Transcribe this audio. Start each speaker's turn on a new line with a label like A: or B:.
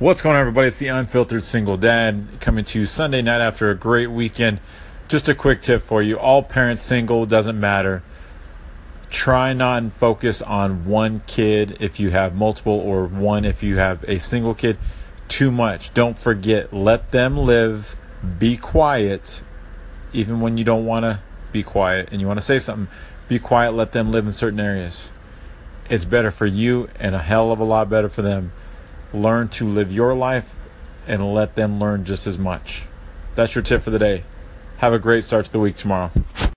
A: What's going on, everybody? It's the Unfiltered Single Dad coming to you Sunday night after a great weekend. Just a quick tip for you all parents single, doesn't matter. Try not and focus on one kid if you have multiple, or one if you have a single kid. Too much. Don't forget, let them live, be quiet, even when you don't want to be quiet and you want to say something. Be quiet, let them live in certain areas. It's better for you and a hell of a lot better for them learn to live your life and let them learn just as much. That's your tip for the day. Have a great start to the week tomorrow.